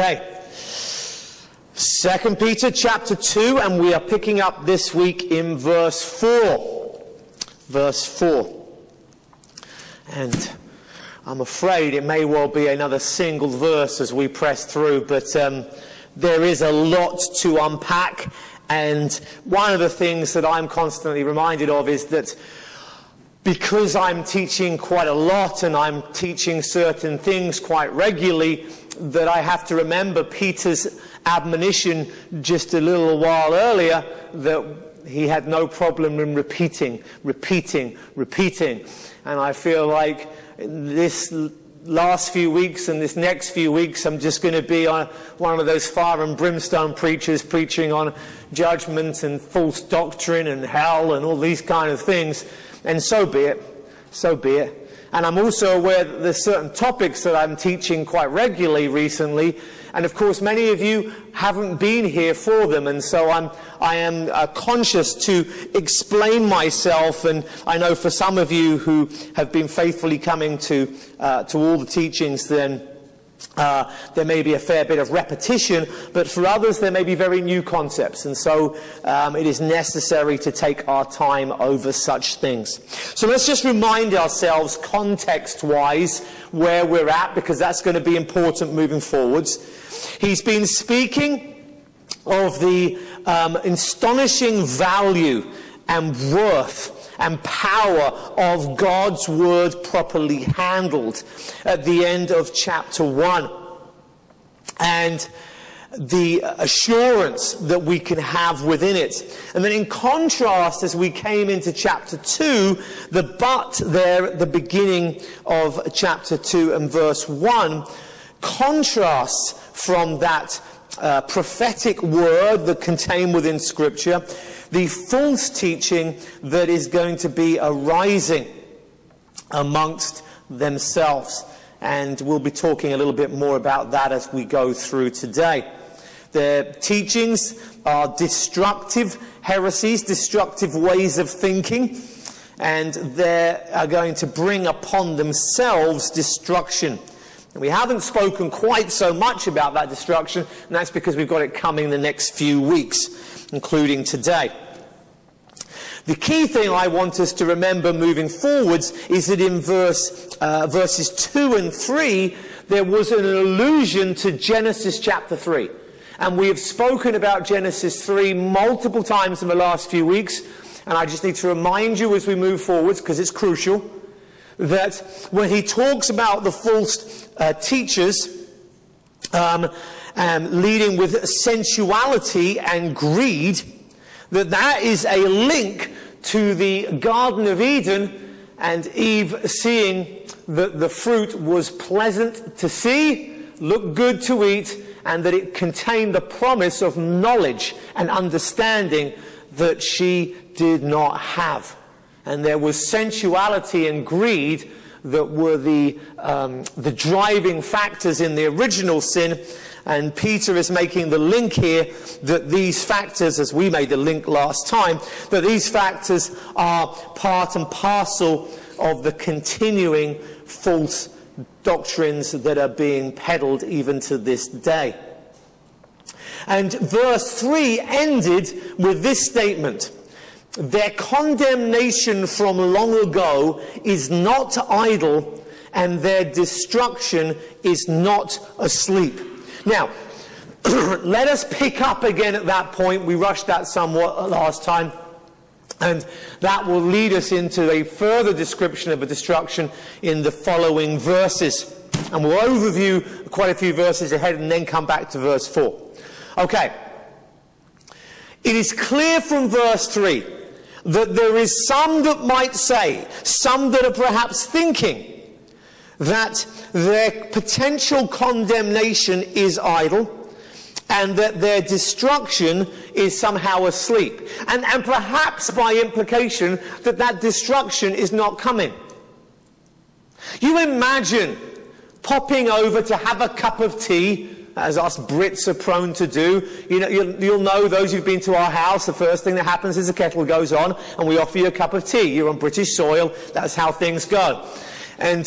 Okay. Second Peter chapter 2, and we are picking up this week in verse 4. Verse 4. And I'm afraid it may well be another single verse as we press through, but um, there is a lot to unpack. And one of the things that I'm constantly reminded of is that because I'm teaching quite a lot and I'm teaching certain things quite regularly, that I have to remember Peter's admonition just a little while earlier that he had no problem in repeating, repeating, repeating. And I feel like this last few weeks and this next few weeks, I'm just going to be on one of those fire and brimstone preachers preaching on judgment and false doctrine and hell and all these kind of things. And so be it. So be it. And I'm also aware that there's certain topics that I'm teaching quite regularly recently. And of course, many of you haven't been here for them. And so I'm, I am uh, conscious to explain myself. And I know for some of you who have been faithfully coming to, uh, to all the teachings, then uh, there may be a fair bit of repetition, but for others there may be very new concepts, and so um, it is necessary to take our time over such things. So let's just remind ourselves, context-wise, where we're at, because that's going to be important moving forwards. He's been speaking of the um, astonishing value and worth and power of God's word properly handled at the end of chapter 1. And the assurance that we can have within it. And then in contrast, as we came into chapter 2, the but there at the beginning of chapter 2 and verse 1 contrasts from that uh, prophetic word that contained within Scripture, the false teaching that is going to be arising amongst themselves. And we'll be talking a little bit more about that as we go through today. Their teachings are destructive heresies, destructive ways of thinking, and they are going to bring upon themselves destruction. And we haven't spoken quite so much about that destruction, and that's because we've got it coming the next few weeks, including today. The key thing I want us to remember moving forwards is that in verse, uh, verses 2 and 3, there was an allusion to Genesis chapter 3. And we have spoken about Genesis 3 multiple times in the last few weeks. And I just need to remind you as we move forwards, because it's crucial, that when he talks about the false uh, teachers um, leading with sensuality and greed, that that is a link to the Garden of Eden and Eve seeing that the fruit was pleasant to see, looked good to eat, and that it contained the promise of knowledge and understanding that she did not have. And there was sensuality and greed that were the, um, the driving factors in the original sin. And Peter is making the link here that these factors, as we made the link last time, that these factors are part and parcel of the continuing false doctrines that are being peddled even to this day. And verse 3 ended with this statement. Their condemnation from long ago is not idle, and their destruction is not asleep. Now, let us pick up again at that point. We rushed that somewhat last time. And that will lead us into a further description of a destruction in the following verses. And we'll overview quite a few verses ahead and then come back to verse 4. Okay. It is clear from verse 3 that there is some that might say, some that are perhaps thinking, that their potential condemnation is idle and that their destruction is somehow asleep. And, and perhaps by implication that that destruction is not coming. You imagine popping over to have a cup of tea as us Brits are prone to do. You know, you'll, you'll, know those who've been to our house, the first thing that happens is the kettle goes on and we offer you a cup of tea. You're on British soil, that's how things go. And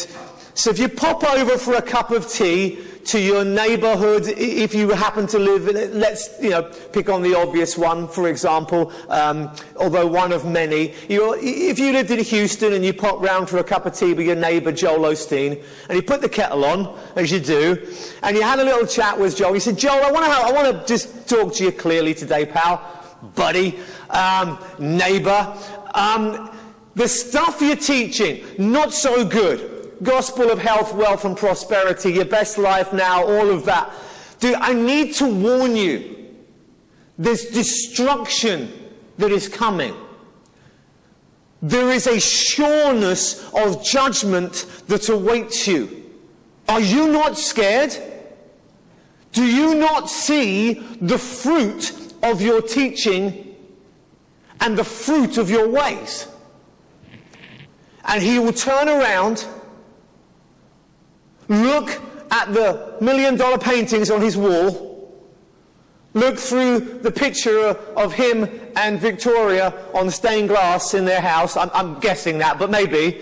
so if you pop over for a cup of tea, to your neighborhood if you happen to live in, let's you know pick on the obvious one for example um, although one of many. You if you lived in Houston and you popped round for a cup of tea with your neighbor Joel Osteen and you put the kettle on as you do and you had a little chat with Joel you said Joel I want to I want to just talk to you clearly today pal. Buddy um, neighbor um, the stuff you're teaching not so good gospel of health, wealth, and prosperity, your best life now, all of that. Dude, I need to warn you. There's destruction that is coming. There is a sureness of judgment that awaits you. Are you not scared? Do you not see the fruit of your teaching and the fruit of your ways? And he will turn around Look at the million dollar paintings on his wall. Look through the picture of him and Victoria on stained glass in their house. I'm, I'm guessing that, but maybe.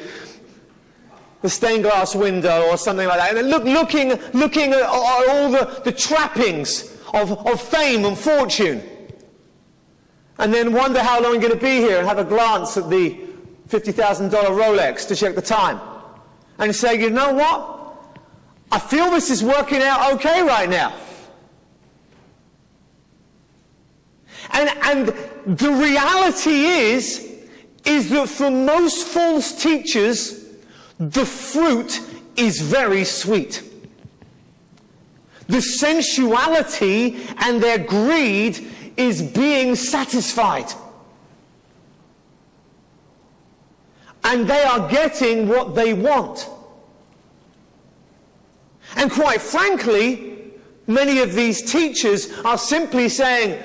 The stained glass window or something like that. And then look, looking, looking at all the, the trappings of, of fame and fortune. And then wonder how long you're going to be here and have a glance at the $50,000 Rolex to check the time. And say, you know what? I feel this is working out okay right now. And, and the reality is, is that for most false teachers, the fruit is very sweet. The sensuality and their greed is being satisfied. And they are getting what they want. And quite frankly, many of these teachers are simply saying,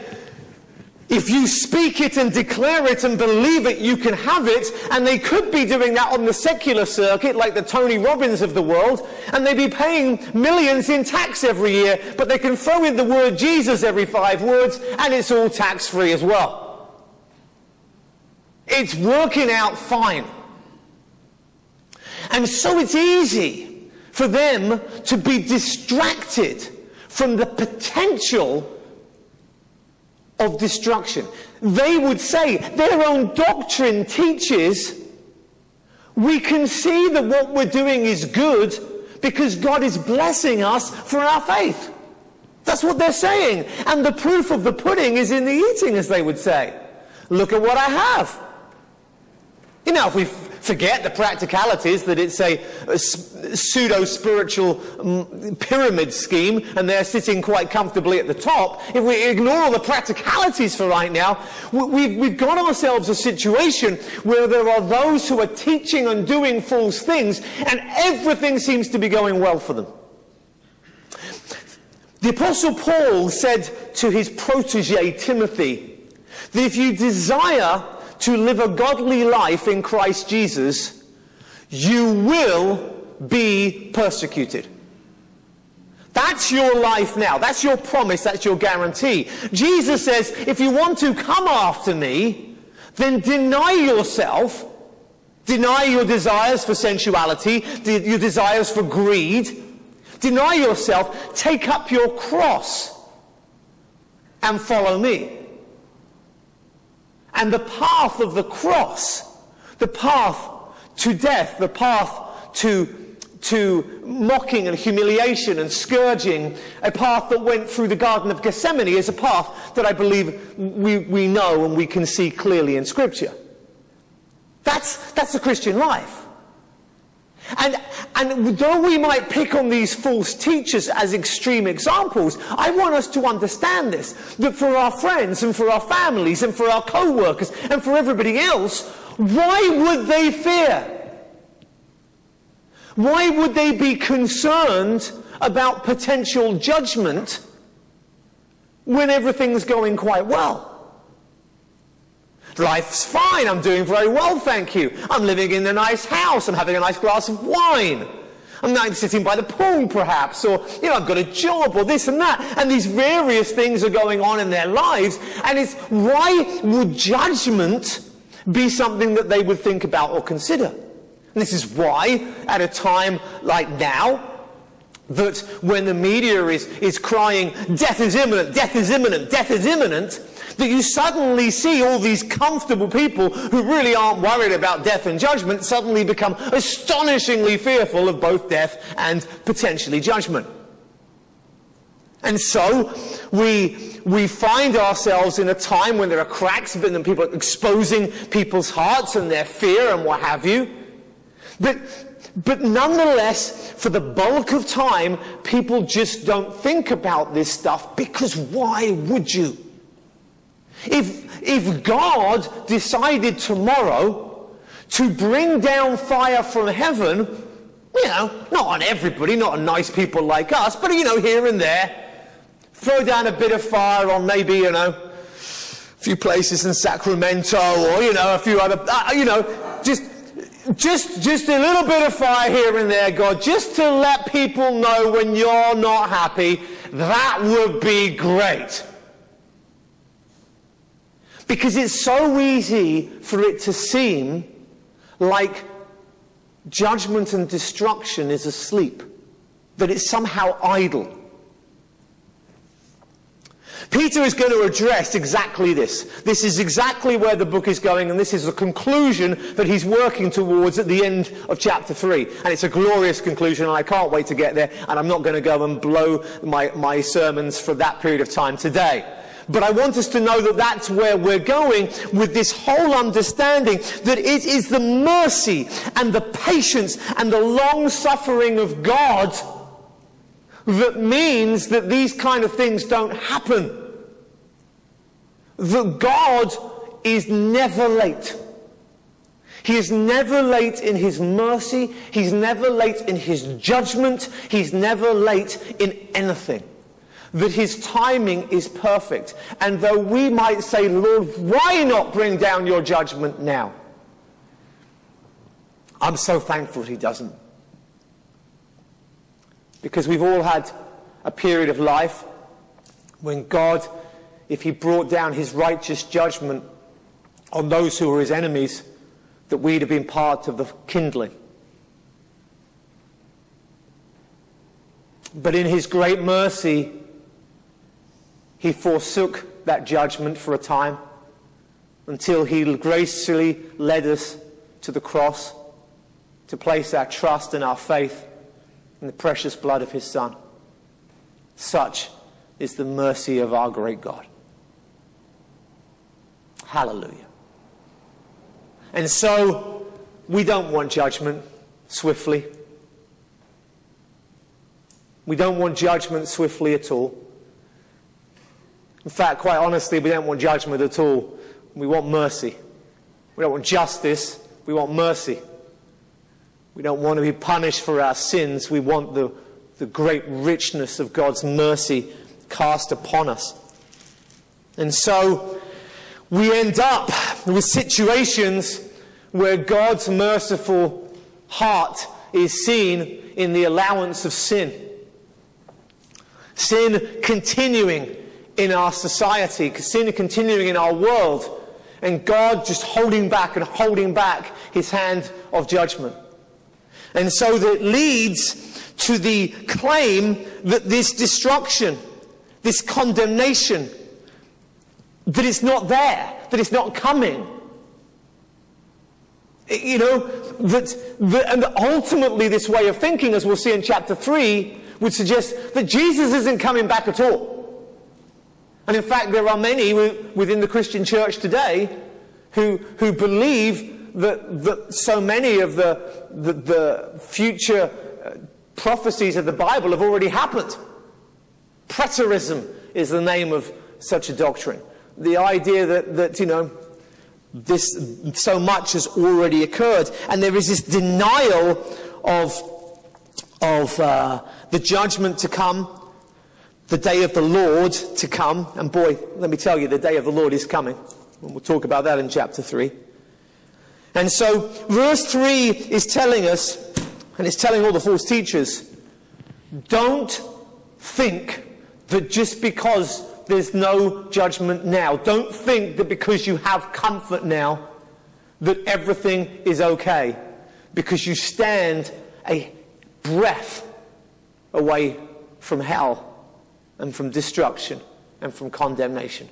if you speak it and declare it and believe it, you can have it. And they could be doing that on the secular circuit, like the Tony Robbins of the world, and they'd be paying millions in tax every year, but they can throw in the word Jesus every five words, and it's all tax free as well. It's working out fine. And so it's easy for them to be distracted from the potential of destruction. They would say their own doctrine teaches we can see that what we're doing is good because God is blessing us for our faith. That's what they're saying. And the proof of the pudding is in the eating, as they would say. Look at what I have. You know, if we forget the practicalities that it's a, a pseudo spiritual mm, pyramid scheme and they're sitting quite comfortably at the top, if we ignore all the practicalities for right now, we've, we've got ourselves a situation where there are those who are teaching and doing false things and everything seems to be going well for them. The Apostle Paul said to his protege Timothy that if you desire to live a godly life in Christ Jesus, you will be persecuted. That's your life now. That's your promise. That's your guarantee. Jesus says, if you want to come after me, then deny yourself, deny your desires for sensuality, your desires for greed, deny yourself, take up your cross and follow me. And the path of the cross, the path to death, the path to, to mocking and humiliation and scourging, a path that went through the Garden of Gethsemane is a path that I believe we, we know and we can see clearly in Scripture. That's, that's the Christian life. And, and though we might pick on these false teachers as extreme examples, I want us to understand this, that for our friends and for our families and for our co-workers and for everybody else, why would they fear? Why would they be concerned about potential judgment when everything's going quite well? Life's fine. I'm doing very well, thank you. I'm living in a nice house. I'm having a nice glass of wine. I'm sitting by the pool, perhaps, or, you know, I've got a job, or this and that. And these various things are going on in their lives. And it's why would judgment be something that they would think about or consider? And this is why, at a time like now, that when the media is, is crying, death is imminent, death is imminent, death is imminent, that you suddenly see all these comfortable people who really aren't worried about death and judgment suddenly become astonishingly fearful of both death and potentially judgment. And so we, we find ourselves in a time when there are cracks and people exposing people's hearts and their fear and what have you. But, but nonetheless, for the bulk of time, people just don't think about this stuff because why would you? If, if God decided tomorrow to bring down fire from heaven, you know, not on everybody, not on nice people like us, but you know, here and there, throw down a bit of fire on maybe, you know, a few places in Sacramento or, you know, a few other, uh, you know, just, just, just a little bit of fire here and there, God, just to let people know when you're not happy, that would be great. Because it's so easy for it to seem like judgment and destruction is asleep, that it's somehow idle. Peter is going to address exactly this. This is exactly where the book is going, and this is the conclusion that he's working towards at the end of chapter 3. And it's a glorious conclusion, and I can't wait to get there, and I'm not going to go and blow my, my sermons for that period of time today. But I want us to know that that's where we're going with this whole understanding that it is the mercy and the patience and the long suffering of God that means that these kind of things don't happen. That God is never late. He is never late in his mercy. He's never late in his judgment. He's never late in anything that his timing is perfect. And though we might say, Lord, why not bring down your judgment now? I'm so thankful he doesn't. Because we've all had a period of life when God, if he brought down his righteous judgment on those who were his enemies, that we'd have been part of the kindling. But in his great mercy, he forsook that judgment for a time until he gracefully led us to the cross to place our trust and our faith in the precious blood of his Son. Such is the mercy of our great God. Hallelujah. And so, we don't want judgment swiftly. We don't want judgment swiftly at all. In fact, quite honestly, we don't want judgment at all. We want mercy. We don't want justice. We want mercy. We don't want to be punished for our sins. We want the, the great richness of God's mercy cast upon us. And so we end up with situations where God's merciful heart is seen in the allowance of sin. Sin continuing in our society, sin continuing in our world, and God just holding back and holding back his hand of judgment. And so that leads to the claim that this destruction, this condemnation, that it's not there, that it's not coming. You know, that, that, and ultimately this way of thinking, as we'll see in chapter 3, would suggest that Jesus isn't coming back at all. And in fact, there are many within the Christian church today who, who believe that, that so many of the, the, the future uh, prophecies of the Bible have already happened. Preterism is the name of such a doctrine. The idea that, that you know, this, so much has already occurred. And there is this denial of, of uh, the judgment to come the day of the Lord to come. And boy, let me tell you, the day of the Lord is coming. And we'll talk about that in chapter 3. And so, verse 3 is telling us, and it's telling all the false teachers, don't think that just because there's no judgment now, don't think that because you have comfort now, that everything is okay. Because you stand a breath away from hell and from destruction and from condemnation.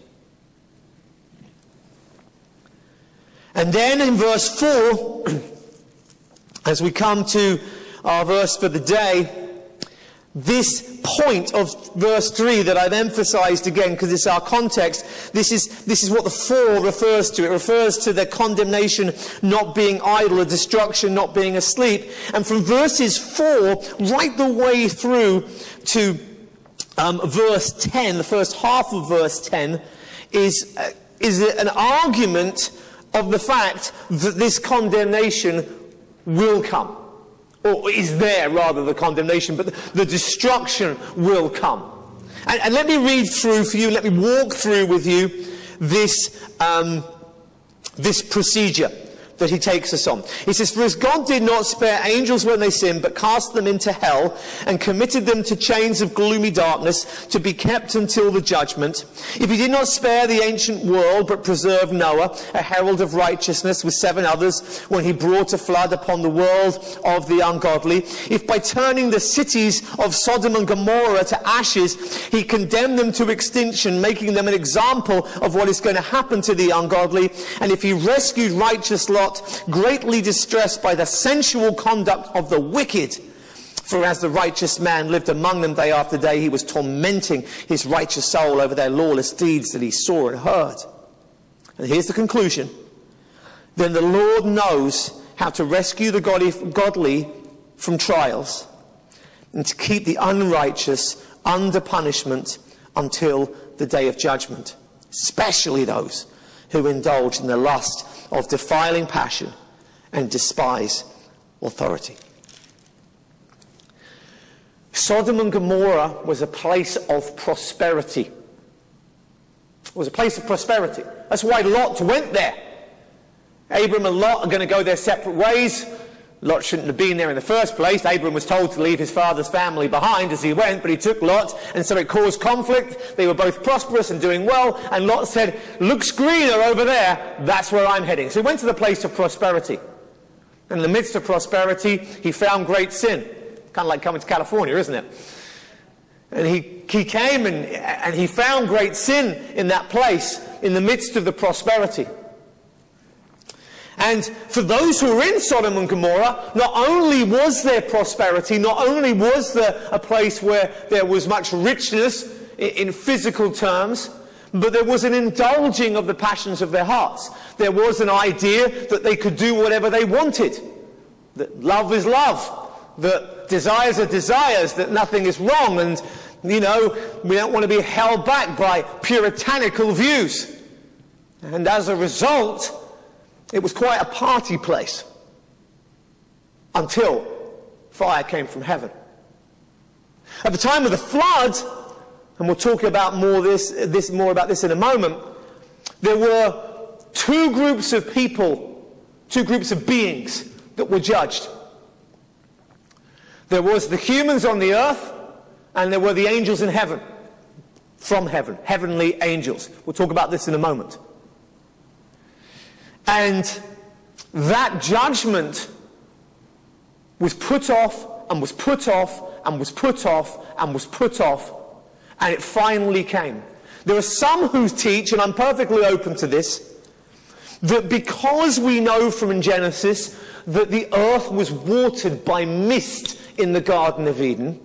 And then in verse 4, as we come to our verse for the day, this point of verse 3 that I've emphasized again because it's our context, this is, this is what the 4 refers to. It refers to the condemnation not being idle, a destruction not being asleep. And from verses 4 right the way through to um, verse 10, the first half of verse 10, is, uh, is an argument of the fact that this condemnation will come. Or is there, rather, the condemnation, but the destruction will come. And, and let me read through for you, let me walk through with you this, um, this procedure that he takes us on. He says, For as God did not spare angels when they sinned, but cast them into hell, and committed them to chains of gloomy darkness, to be kept until the judgment. If he did not spare the ancient world, but preserved Noah, a herald of righteousness, with seven others, when he brought a flood upon the world of the ungodly, if by turning the cities of Sodom and Gomorrah to ashes, he condemned them to extinction, making them an example of what is going to happen to the ungodly, and if he rescued righteous Greatly distressed by the sensual conduct of the wicked. For as the righteous man lived among them day after day, he was tormenting his righteous soul over their lawless deeds that he saw and heard. And here's the conclusion. Then the Lord knows how to rescue the godly from trials and to keep the unrighteous under punishment until the day of judgment, especially those who indulge in the lust of defiling passion and despise authority. Sodom and Gomorrah was a place of prosperity. It was a place of prosperity. That's why Lot went there. Abram and Lot are going to go their separate ways. Lot shouldn't have been there in the first place. Abram was told to leave his father's family behind as he went, but he took Lot, and so it caused conflict. They were both prosperous and doing well, and Lot said, Looks greener over there, that's where I'm heading. So he went to the place of prosperity. And in the midst of prosperity, he found great sin. Kind of like coming to California, isn't it? And he, he came and, and he found great sin in that place in the midst of the prosperity. And for those who were in Sodom and Gomorrah, not only was there prosperity, not only was there a place where there was much richness in physical terms, but there was an indulging of the passions of their hearts. There was an idea that they could do whatever they wanted. That love is love. That desires are desires. That nothing is wrong. And, you know, we don't want to be held back by puritanical views. And as a result, it was quite a party place until fire came from heaven. At the time of the flood, and we'll talk about more, this, this, more about this in a moment, there were two groups of people, two groups of beings that were judged. There was the humans on the earth, and there were the angels in heaven, from heaven, heavenly angels. We'll talk about this in a moment. And that judgment was put off and was put off and was put off and was put off, and it finally came. There are some who teach, and I'm perfectly open to this, that because we know from Genesis that the earth was watered by mist in the Garden of Eden,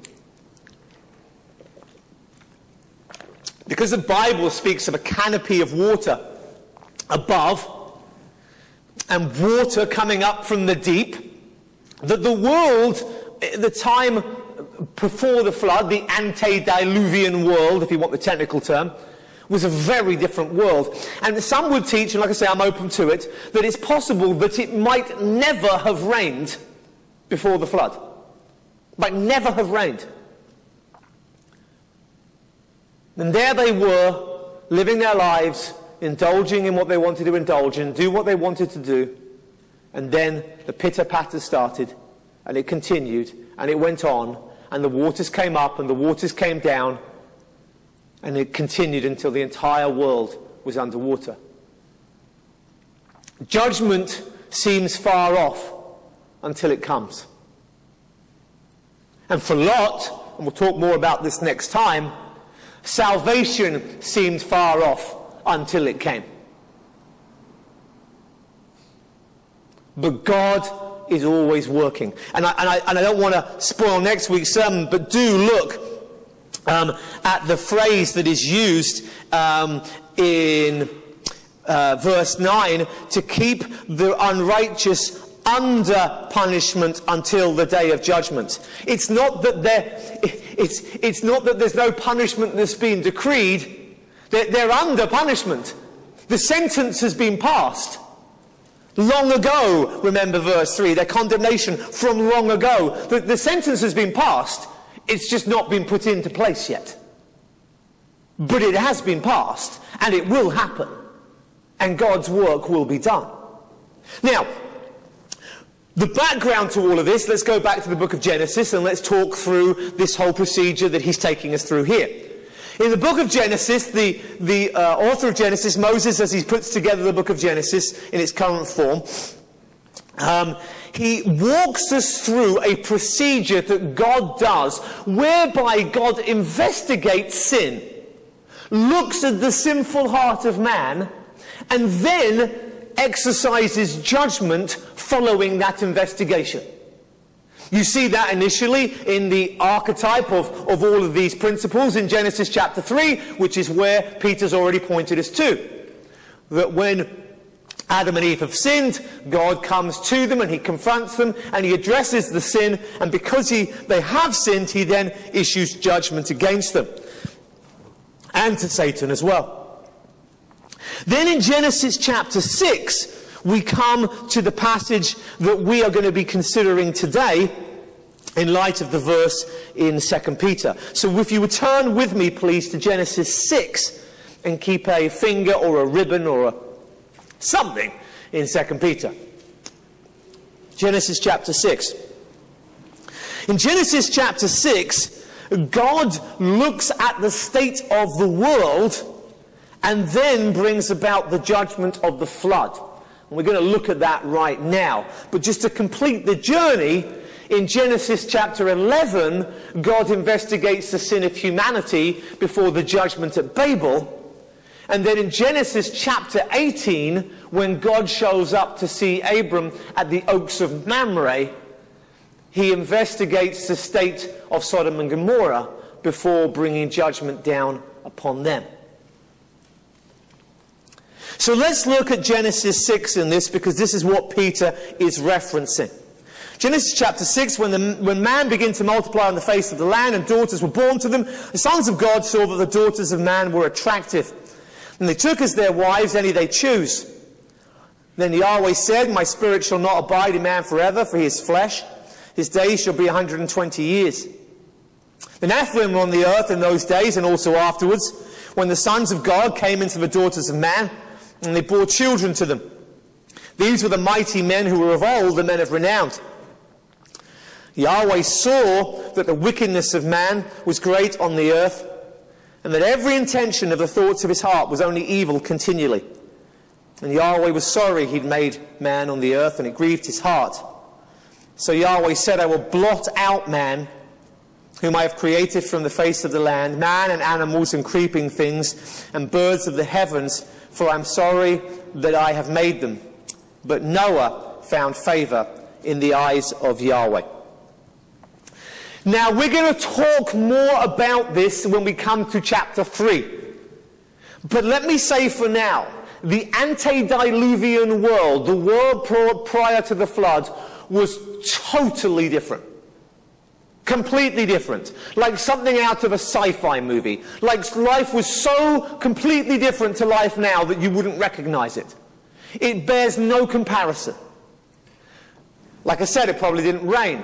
because the Bible speaks of a canopy of water above, and water coming up from the deep, that the world, eh, the time before the flood, the antediluvian world, if you want the technical term, was a very different world. And some would teach, and like I say, I'm open to it, that it's possible that it might never have rained before the flood. Might never have rained. And there they were, living their lives indulging in what they wanted to indulge in, do what they wanted to do, and then the pitter patter started, and it continued, and it went on, and the waters came up, and the waters came down, and it continued until the entire world was underwater. Judgment seems far off until it comes. And for Lot, and we'll talk more about this next time, salvation seemed far off until it came. But God is always working. And I, and I, and I don't want to spoil next week's sermon, but do look um, at the phrase that is used um, in uh, verse 9 to keep the unrighteous under punishment until the day of judgment. It's not that there, it's, it's not that there's no punishment that's been decreed. They're, they're under punishment. The sentence has been passed. Long ago, remember verse 3, their condemnation from long ago. The, the sentence has been passed, it's just not been put into place yet. But it has been passed, and it will happen, and God's work will be done. Now, the background to all of this, let's go back to the book of Genesis and let's talk through this whole procedure that he's taking us through here. In the book of Genesis, the, the uh, author of Genesis, Moses, as he puts together the book of Genesis in its current form, um, he walks us through a procedure that God does whereby God investigates sin, looks at the sinful heart of man, and then exercises judgment following that investigation. You see that initially in the archetype of, of all of these principles in Genesis chapter 3, which is where Peter's already pointed us to. That when Adam and Eve have sinned, God comes to them and he confronts them and he addresses the sin, and because he, they have sinned, he then issues judgment against them. And to Satan as well. Then in Genesis chapter 6, we come to the passage that we are going to be considering today in light of the verse in 2 Peter. So if you would turn with me, please, to Genesis 6 and keep a finger or a ribbon or a something in 2 Peter. Genesis chapter 6. In Genesis chapter 6, God looks at the state of the world and then brings about the judgment of the flood. And we're going to look at that right now. But just to complete the journey, in Genesis chapter 11, God investigates the sin of humanity before the judgment at Babel. And then in Genesis chapter 18, when God shows up to see Abram at the oaks of Mamre, he investigates the state of Sodom and Gomorrah before bringing judgment down upon them. So let's look at Genesis 6 in this because this is what Peter is referencing. Genesis chapter 6, when, the, when man began to multiply on the face of the land and daughters were born to them, the sons of God saw that the daughters of man were attractive. And they took as their wives any they choose. Then Yahweh said, My spirit shall not abide in man forever, for he is flesh. His days shall be 120 years. The Nephilim were on the earth in those days and also afterwards, when the sons of God came into the daughters of man and they bore children to them. These were the mighty men who were of old, the men of renown. Yahweh saw that the wickedness of man was great on the earth, and that every intention of the thoughts of his heart was only evil continually. And Yahweh was sorry he'd made man on the earth, and it grieved his heart. So Yahweh said, I will blot out man, whom I have created from the face of the land, man and animals and creeping things, and birds of the heavens, for I'm sorry that I have made them. But Noah found favor in the eyes of Yahweh. Now, we're going to talk more about this when we come to chapter 3. But let me say for now, the antediluvian world, the world prior to the flood, was totally different. Completely different. Like something out of a sci-fi movie. Like life was so completely different to life now that you wouldn't recognize it. It bears no comparison. Like I said, it probably didn't rain.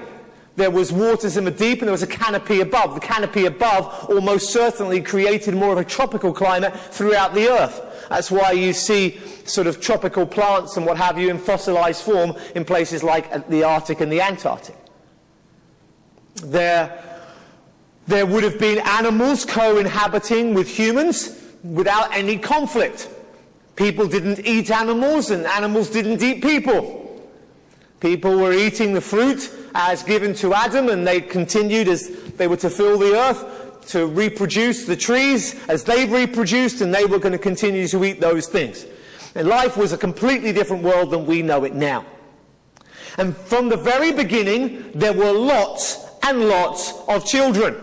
There was waters in the deep and there was a canopy above. The canopy above almost certainly created more of a tropical climate throughout the earth. That's why you see sort of tropical plants and what have you in fossilized form in places like the Arctic and the Antarctic. There, there would have been animals co-inhabiting with humans without any conflict. People didn't eat animals and animals didn't eat people. People were eating the fruit as given to Adam and they continued as they were to fill the earth, to reproduce the trees as they reproduced, and they were going to continue to eat those things. And life was a completely different world than we know it now. And from the very beginning, there were lots and lots of children.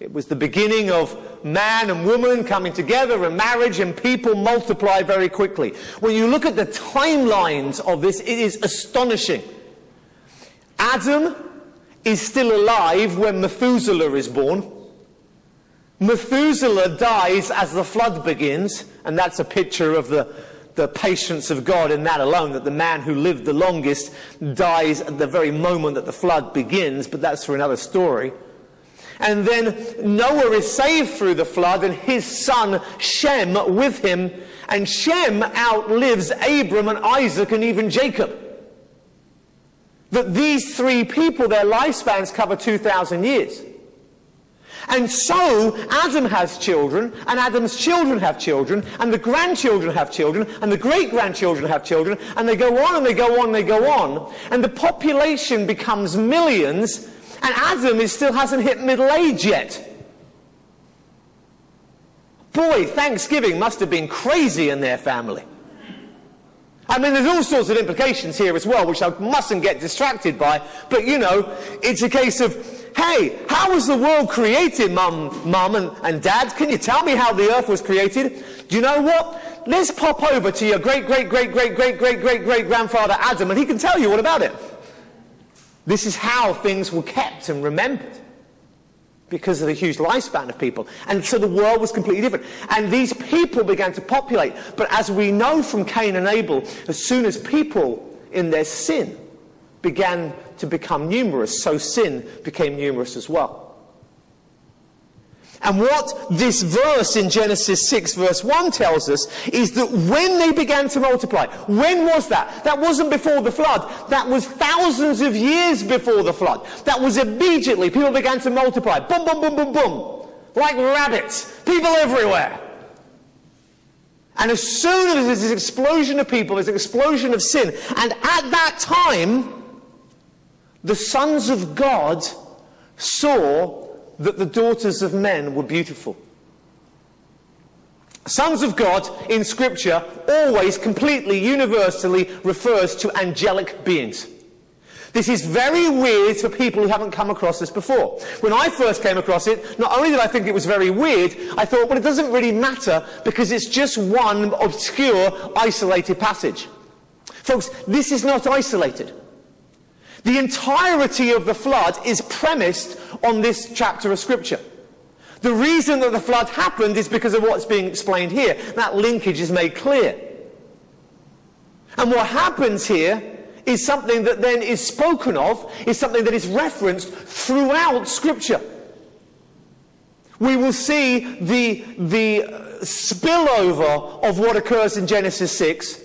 It was the beginning of man and woman coming together and marriage and people multiply very quickly. When you look at the timelines of this, it is astonishing. Adam is still alive when Methuselah is born. Methuselah dies as the flood begins, and that's a picture of the, the patience of God in that alone, that the man who lived the longest dies at the very moment that the flood begins, but that's for another story. And then Noah is saved through the flood, and his son Shem with him. And Shem outlives Abram and Isaac and even Jacob. That these three people, their lifespans cover 2,000 years. And so Adam has children, and Adam's children have children, and the grandchildren have children, and the great grandchildren have children, and they go on and they go on and they go on. And the population becomes millions, and Adam is, still hasn't hit middle age yet. Boy, Thanksgiving must have been crazy in their family. I mean, there's all sorts of implications here as well, which I mustn't get distracted by. But, you know, it's a case of, hey, how was the world created, mum, mum and, and dad? Can you tell me how the earth was created? Do you know what? Let's pop over to your great, great, great, great, great, great, great, great grandfather Adam, and he can tell you all about it. This is how things were kept and remembered because of the huge lifespan of people. And so the world was completely different. And these people began to populate. But as we know from Cain and Abel, as soon as people in their sin began to become numerous, so sin became numerous as well. And what this verse in Genesis 6 verse 1 tells us is that when they began to multiply, when was that? That wasn't before the flood. That was thousands of years before the flood. That was immediately. People began to multiply. Boom, boom, boom, boom, boom. Like rabbits. People everywhere. And as soon as there's this explosion of people, there's an explosion of sin. And at that time, the sons of God saw that the daughters of men were beautiful. Sons of God in Scripture always completely universally refers to angelic beings. This is very weird for people who haven't come across this before. When I first came across it, not only did I think it was very weird, I thought, well, it doesn't really matter because it's just one obscure, isolated passage. Folks, this is not isolated. The entirety of the flood is premised on this chapter of Scripture. The reason that the flood happened is because of what's being explained here. That linkage is made clear. And what happens here is something that then is spoken of, is something that is referenced throughout Scripture. We will see the, the spillover of what occurs in Genesis 6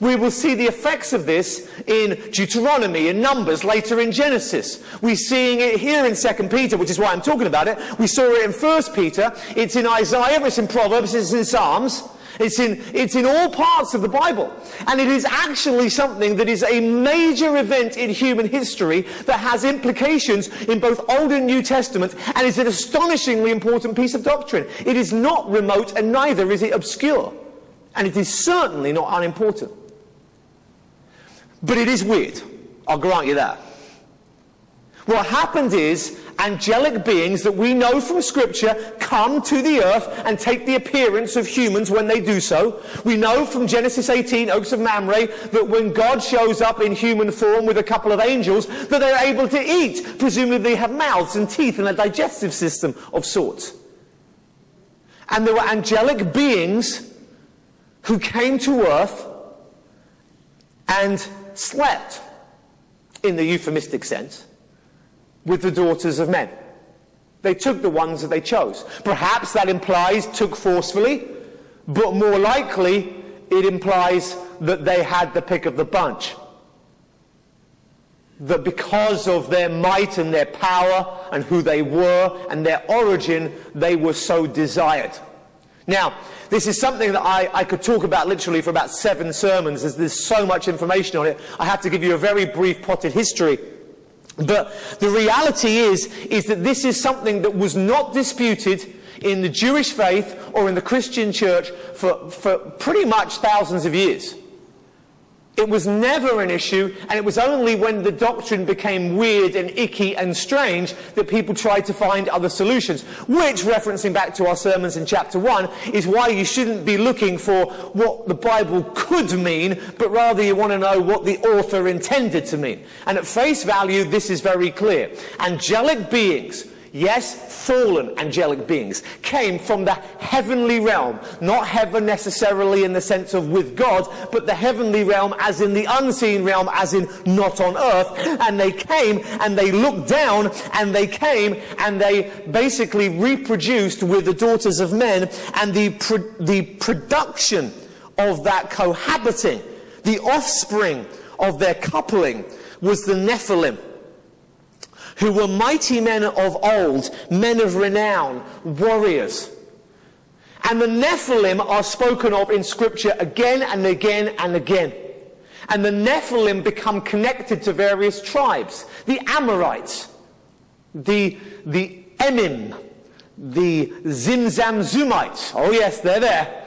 we will see the effects of this in Deuteronomy, in Numbers, later in Genesis. We're seeing it here in 2 Peter, which is why I'm talking about it. We saw it in 1 Peter. It's in Isaiah, it's in Proverbs, it's in Psalms. It's in, it's in all parts of the Bible. And it is actually something that is a major event in human history that has implications in both Old and New Testament and is an astonishingly important piece of doctrine. It is not remote and neither is it obscure. And it is certainly not unimportant. But it is weird. I'll grant you that. What happened is angelic beings that we know from scripture come to the earth and take the appearance of humans when they do so. We know from Genesis 18, Oaks of Mamre, that when God shows up in human form with a couple of angels, that they're able to eat. Presumably they have mouths and teeth and a digestive system of sorts. And there were angelic beings who came to earth and slept, in the euphemistic sense, with the daughters of men. They took the ones that they chose. Perhaps that implies took forcefully, but more likely it implies that they had the pick of the bunch. That because of their might and their power and who they were and their origin, they were so desired. Now, this is something that I, I, could talk about literally for about seven sermons. There's, there's so much information on it. I have to give you a very brief potted history. But the reality is, is that this is something that was not disputed in the Jewish faith or in the Christian church for, for pretty much thousands of years. It was never an issue, and it was only when the doctrine became weird and icky and strange that people tried to find other solutions. Which, referencing back to our sermons in chapter 1, is why you shouldn't be looking for what the Bible could mean, but rather you want to know what the author intended to mean. And at face value, this is very clear. Angelic beings yes, fallen angelic beings, came from the heavenly realm. Not heaven necessarily in the sense of with God, but the heavenly realm as in the unseen realm, as in not on earth. And they came and they looked down and they came and they basically reproduced with the daughters of men and the, pro- the production of that cohabiting, the offspring of their coupling was the Nephilim who were mighty men of old, men of renown, warriors. And the Nephilim are spoken of in Scripture again and again and again. And the Nephilim become connected to various tribes. The Amorites, the, the Emim, the Zimzamzumites. Oh yes, they're there.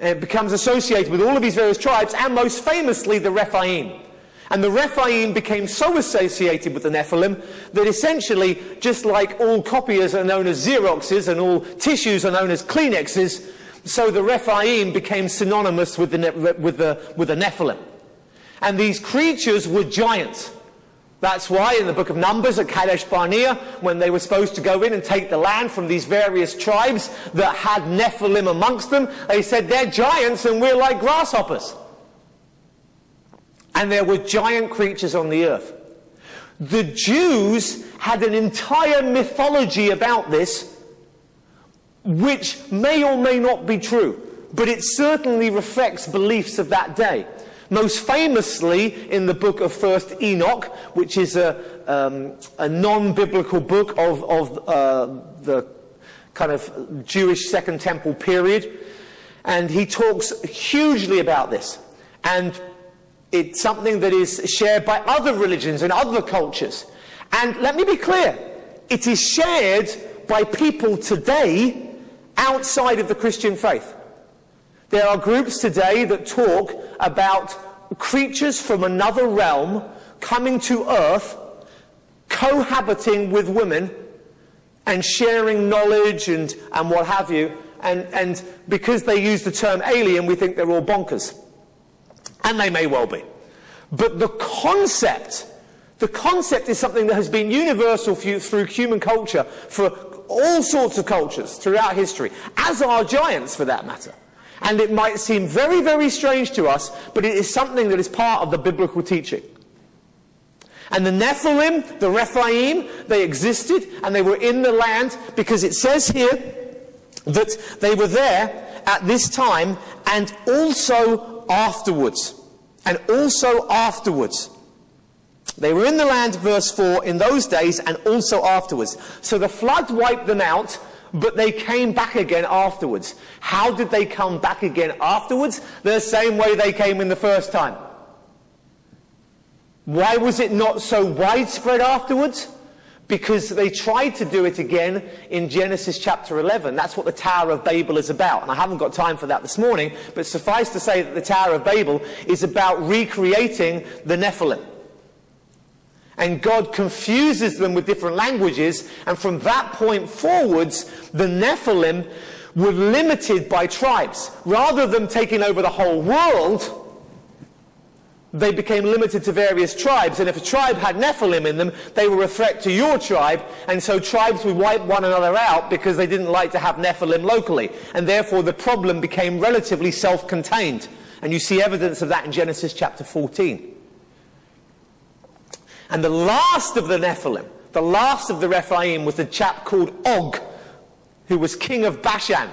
It becomes associated with all of these various tribes, and most famously the Rephaim. And the Rephaim became so associated with the Nephilim that essentially, just like all copiers are known as Xeroxes and all tissues are known as Kleenexes, so the Rephaim became synonymous with the, with the, with the Nephilim. And these creatures were giants. That's why in the book of Numbers at Kadesh Barnea, when they were supposed to go in and take the land from these various tribes that had Nephilim amongst them, they said, they're giants and we're like grasshoppers and there were giant creatures on the earth. The Jews had an entire mythology about this, which may or may not be true, but it certainly reflects beliefs of that day. Most famously in the book of First Enoch, which is a, um, a non-biblical book of, of uh, the kind of Jewish Second Temple period, and he talks hugely about this. And it's something that is shared by other religions and other cultures. And let me be clear, it is shared by people today outside of the Christian faith. There are groups today that talk about creatures from another realm coming to earth, cohabiting with women, and sharing knowledge and, and what have you. And, and because they use the term alien, we think they're all bonkers. And they may well be. But the concept, the concept is something that has been universal through human culture for all sorts of cultures throughout history, as are giants for that matter. And it might seem very, very strange to us, but it is something that is part of the biblical teaching. And the Nephilim, the Rephaim, they existed and they were in the land because it says here that they were there at this time and also afterwards and also afterwards. They were in the land, verse 4, in those days and also afterwards. So the flood wiped them out, but they came back again afterwards. How did they come back again afterwards? The same way they came in the first time. Why was it not so widespread afterwards? Because they tried to do it again in Genesis chapter 11. That's what the Tower of Babel is about. And I haven't got time for that this morning, but suffice to say that the Tower of Babel is about recreating the Nephilim. And God confuses them with different languages, and from that point forwards, the Nephilim were limited by tribes. Rather than taking over the whole world, they became limited to various tribes. And if a tribe had Nephilim in them, they were a threat to your tribe. And so tribes would wipe one another out because they didn't like to have Nephilim locally. And therefore the problem became relatively self-contained. And you see evidence of that in Genesis chapter 14. And the last of the Nephilim, the last of the Rephaim was the chap called Og, who was king of Bashan.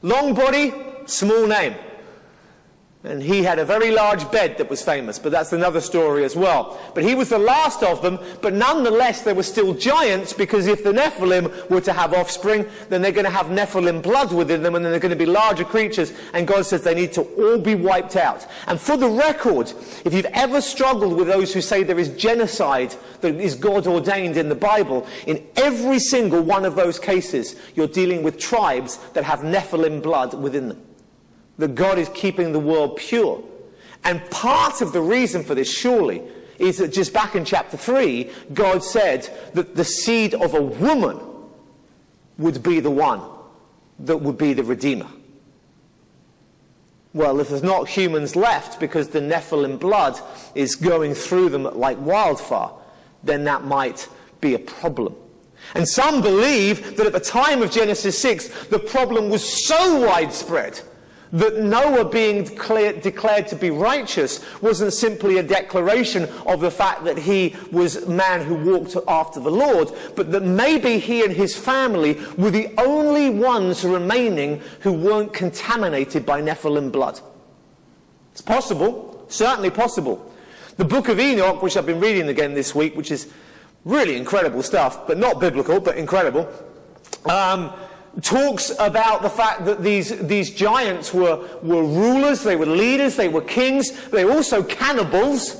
Long body, small name. And he had a very large bed that was famous, but that's another story as well. But he was the last of them, but nonetheless there were still giants because if the Nephilim were to have offspring, then they're going to have Nephilim blood within them and then they're going to be larger creatures. And God says they need to all be wiped out. And for the record, if you've ever struggled with those who say there is genocide that is God ordained in the Bible, in every single one of those cases, you're dealing with tribes that have Nephilim blood within them that God is keeping the world pure. And part of the reason for this, surely, is that just back in chapter 3, God said that the seed of a woman would be the one that would be the Redeemer. Well, if there's not humans left because the Nephilim blood is going through them like wildfire, then that might be a problem. And some believe that at the time of Genesis 6, the problem was so widespread that Noah being declared, to be righteous wasn't simply a declaration of the fact that he was a man who walked after the Lord, but that maybe he and his family were the only ones remaining who weren't contaminated by Nephilim blood. It's possible, certainly possible. The book of Enoch, which I've been reading again this week, which is really incredible stuff, but not biblical, but incredible. Um, talks about the fact that these, these giants were, were rulers, they were leaders, they were kings, they were also cannibals.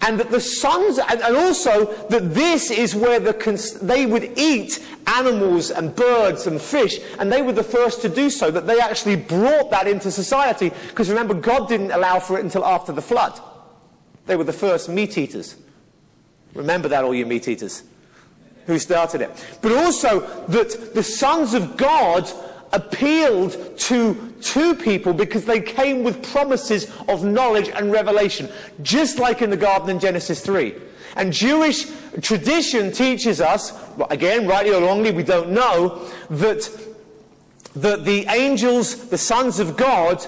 And that the sons, and, also that this is where the, they would eat animals and birds and fish, and they were the first to do so, that they actually brought that into society. Because remember, God didn't allow for it until after the flood. They were the first meat eaters. Remember that, all you meat eaters who started it. But also that the sons of God appealed to two people because they came with promises of knowledge and revelation, just like in the garden in Genesis 3. And Jewish tradition teaches us, again, rightly or wrongly, we don't know, that, that the angels, the sons of God,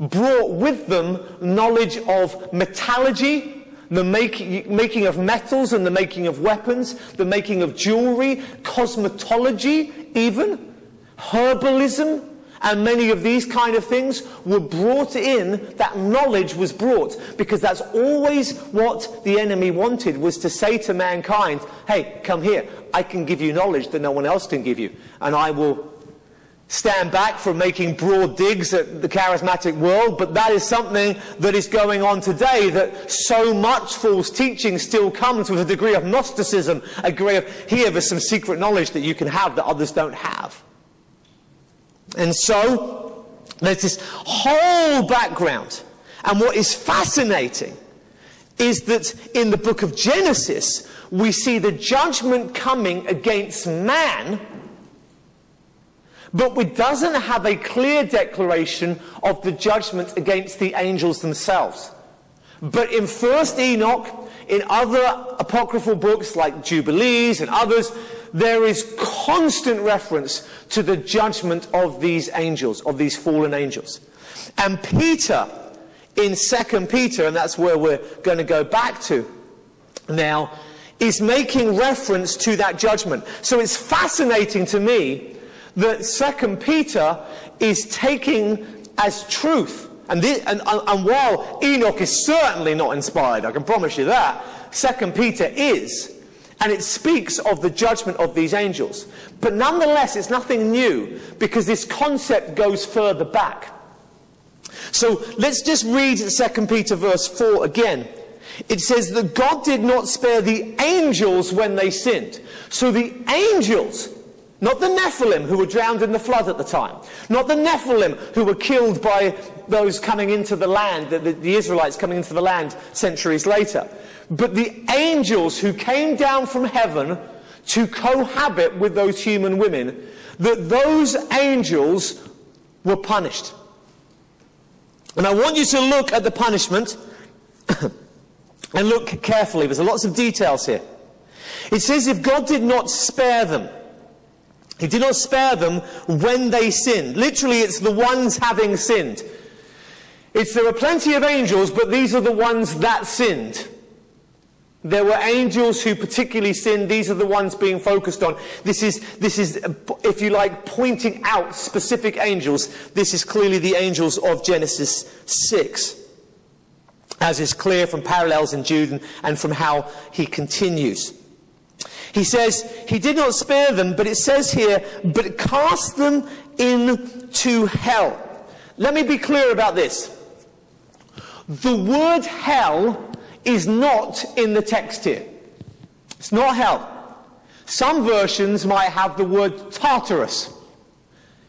brought with them knowledge of metallurgy, the make, making of metals and the making of weapons, the making of jewelry, cosmetology, even herbalism, and many of these kind of things were brought in, that knowledge was brought, because that's always what the enemy wanted, was to say to mankind, hey, come here, I can give you knowledge that no one else can give you, and I will stand back from making broad digs at the charismatic world, but that is something that is going on today, that so much false teaching still comes with a degree of Gnosticism, a degree of, here, there's some secret knowledge that you can have that others don't have. And so, there's this whole background. And what is fascinating is that in the book of Genesis, we see the judgment coming against man but it doesn't have a clear declaration of the judgment against the angels themselves. But in 1st Enoch, in other apocryphal books like Jubilees and others, there is constant reference to the judgment of these angels, of these fallen angels. And Peter, in 2nd Peter, and that's where we're going to go back to now, is making reference to that judgment. So it's fascinating to me that Second Peter is taking as truth. And, this, and, and, while Enoch is certainly not inspired, I can promise you that, Second Peter is. And it speaks of the judgment of these angels. But nonetheless, it's nothing new because this concept goes further back. So let's just read 2 Peter verse 4 again. It says that God did not spare the angels when they sinned. So the angels not the Nephilim who were drowned in the flood at the time. Not the Nephilim who were killed by those coming into the land, the, the, Israelites coming into the land centuries later. But the angels who came down from heaven to cohabit with those human women, that those angels were punished. And I want you to look at the punishment and look carefully. There's lots of details here. It says, if God did not spare them, he did not spare them when they sinned. Literally, it's the ones having sinned. It's there are plenty of angels, but these are the ones that sinned. There were angels who particularly sinned. These are the ones being focused on. This is, this is, if you like, pointing out specific angels. This is clearly the angels of Genesis 6, as is clear from parallels in Jude and from how he continues. He says, He did not spare them, but it says here, but cast them into hell. Let me be clear about this. The word hell is not in the text here. It's not hell. Some versions might have the word Tartarus.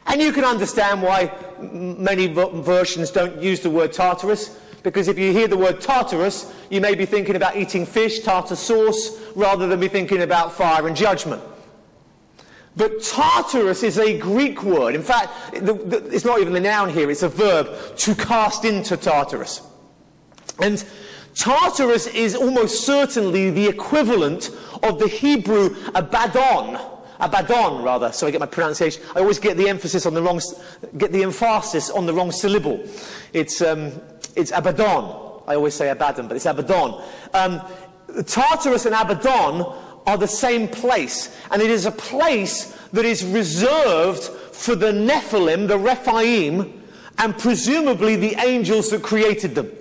And you can understand why many versions don't use the word Tartarus, because if you hear the word Tartarus, you may be thinking about eating fish, tartar sauce, rather than be thinking about fire and judgment. But Tartarus is a Greek word. In fact, the, the, it's not even the noun here, it's a verb, to cast into Tartarus. And Tartarus is almost certainly the equivalent of the Hebrew Abaddon. Abaddon, rather, so I get my pronunciation. I always get the emphasis on the wrong, get the emphasis on the wrong syllable. It's, um, it's Abaddon. I always say Abaddon, but it's Abaddon. Um, Tartarus and Abaddon are the same place, and it is a place that is reserved for the Nephilim, the Rephaim, and presumably the angels that created them.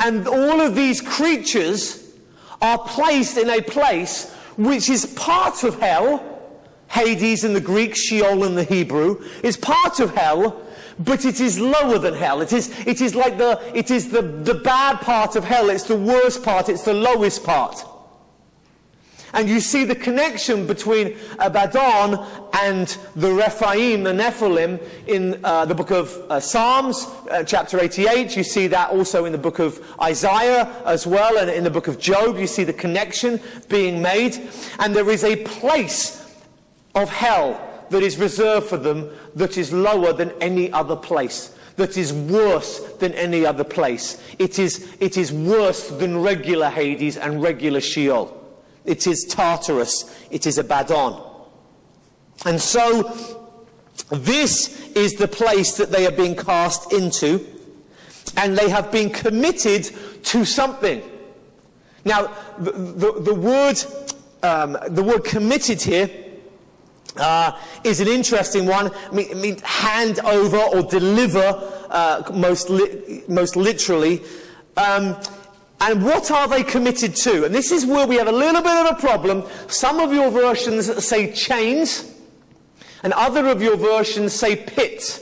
And all of these creatures are placed in a place which is part of hell. Hades in the Greek, Sheol in the Hebrew, is part of hell, but it is lower than hell. It is, it is like the, it is the, the bad part of hell. It's the worst part. It's the lowest part. And you see the connection between Abaddon and the Rephaim, the Nephilim, in uh, the book of uh, Psalms, uh, chapter 88. You see that also in the book of Isaiah as well, and in the book of Job. You see the connection being made. And there is a place of hell that is reserved for them that is lower than any other place that is worse than any other place. It is, it is worse than regular Hades and regular Sheol. It is Tartarus. It is Abaddon. And so, this is the place that they are being cast into, and they have been committed to something. Now, the, the, the word, um, the word committed here uh, is an interesting one. It means hand over or deliver, uh, most, li- most literally. Um, and what are they committed to? And this is where we have a little bit of a problem. Some of your versions say chains, and other of your versions say pits.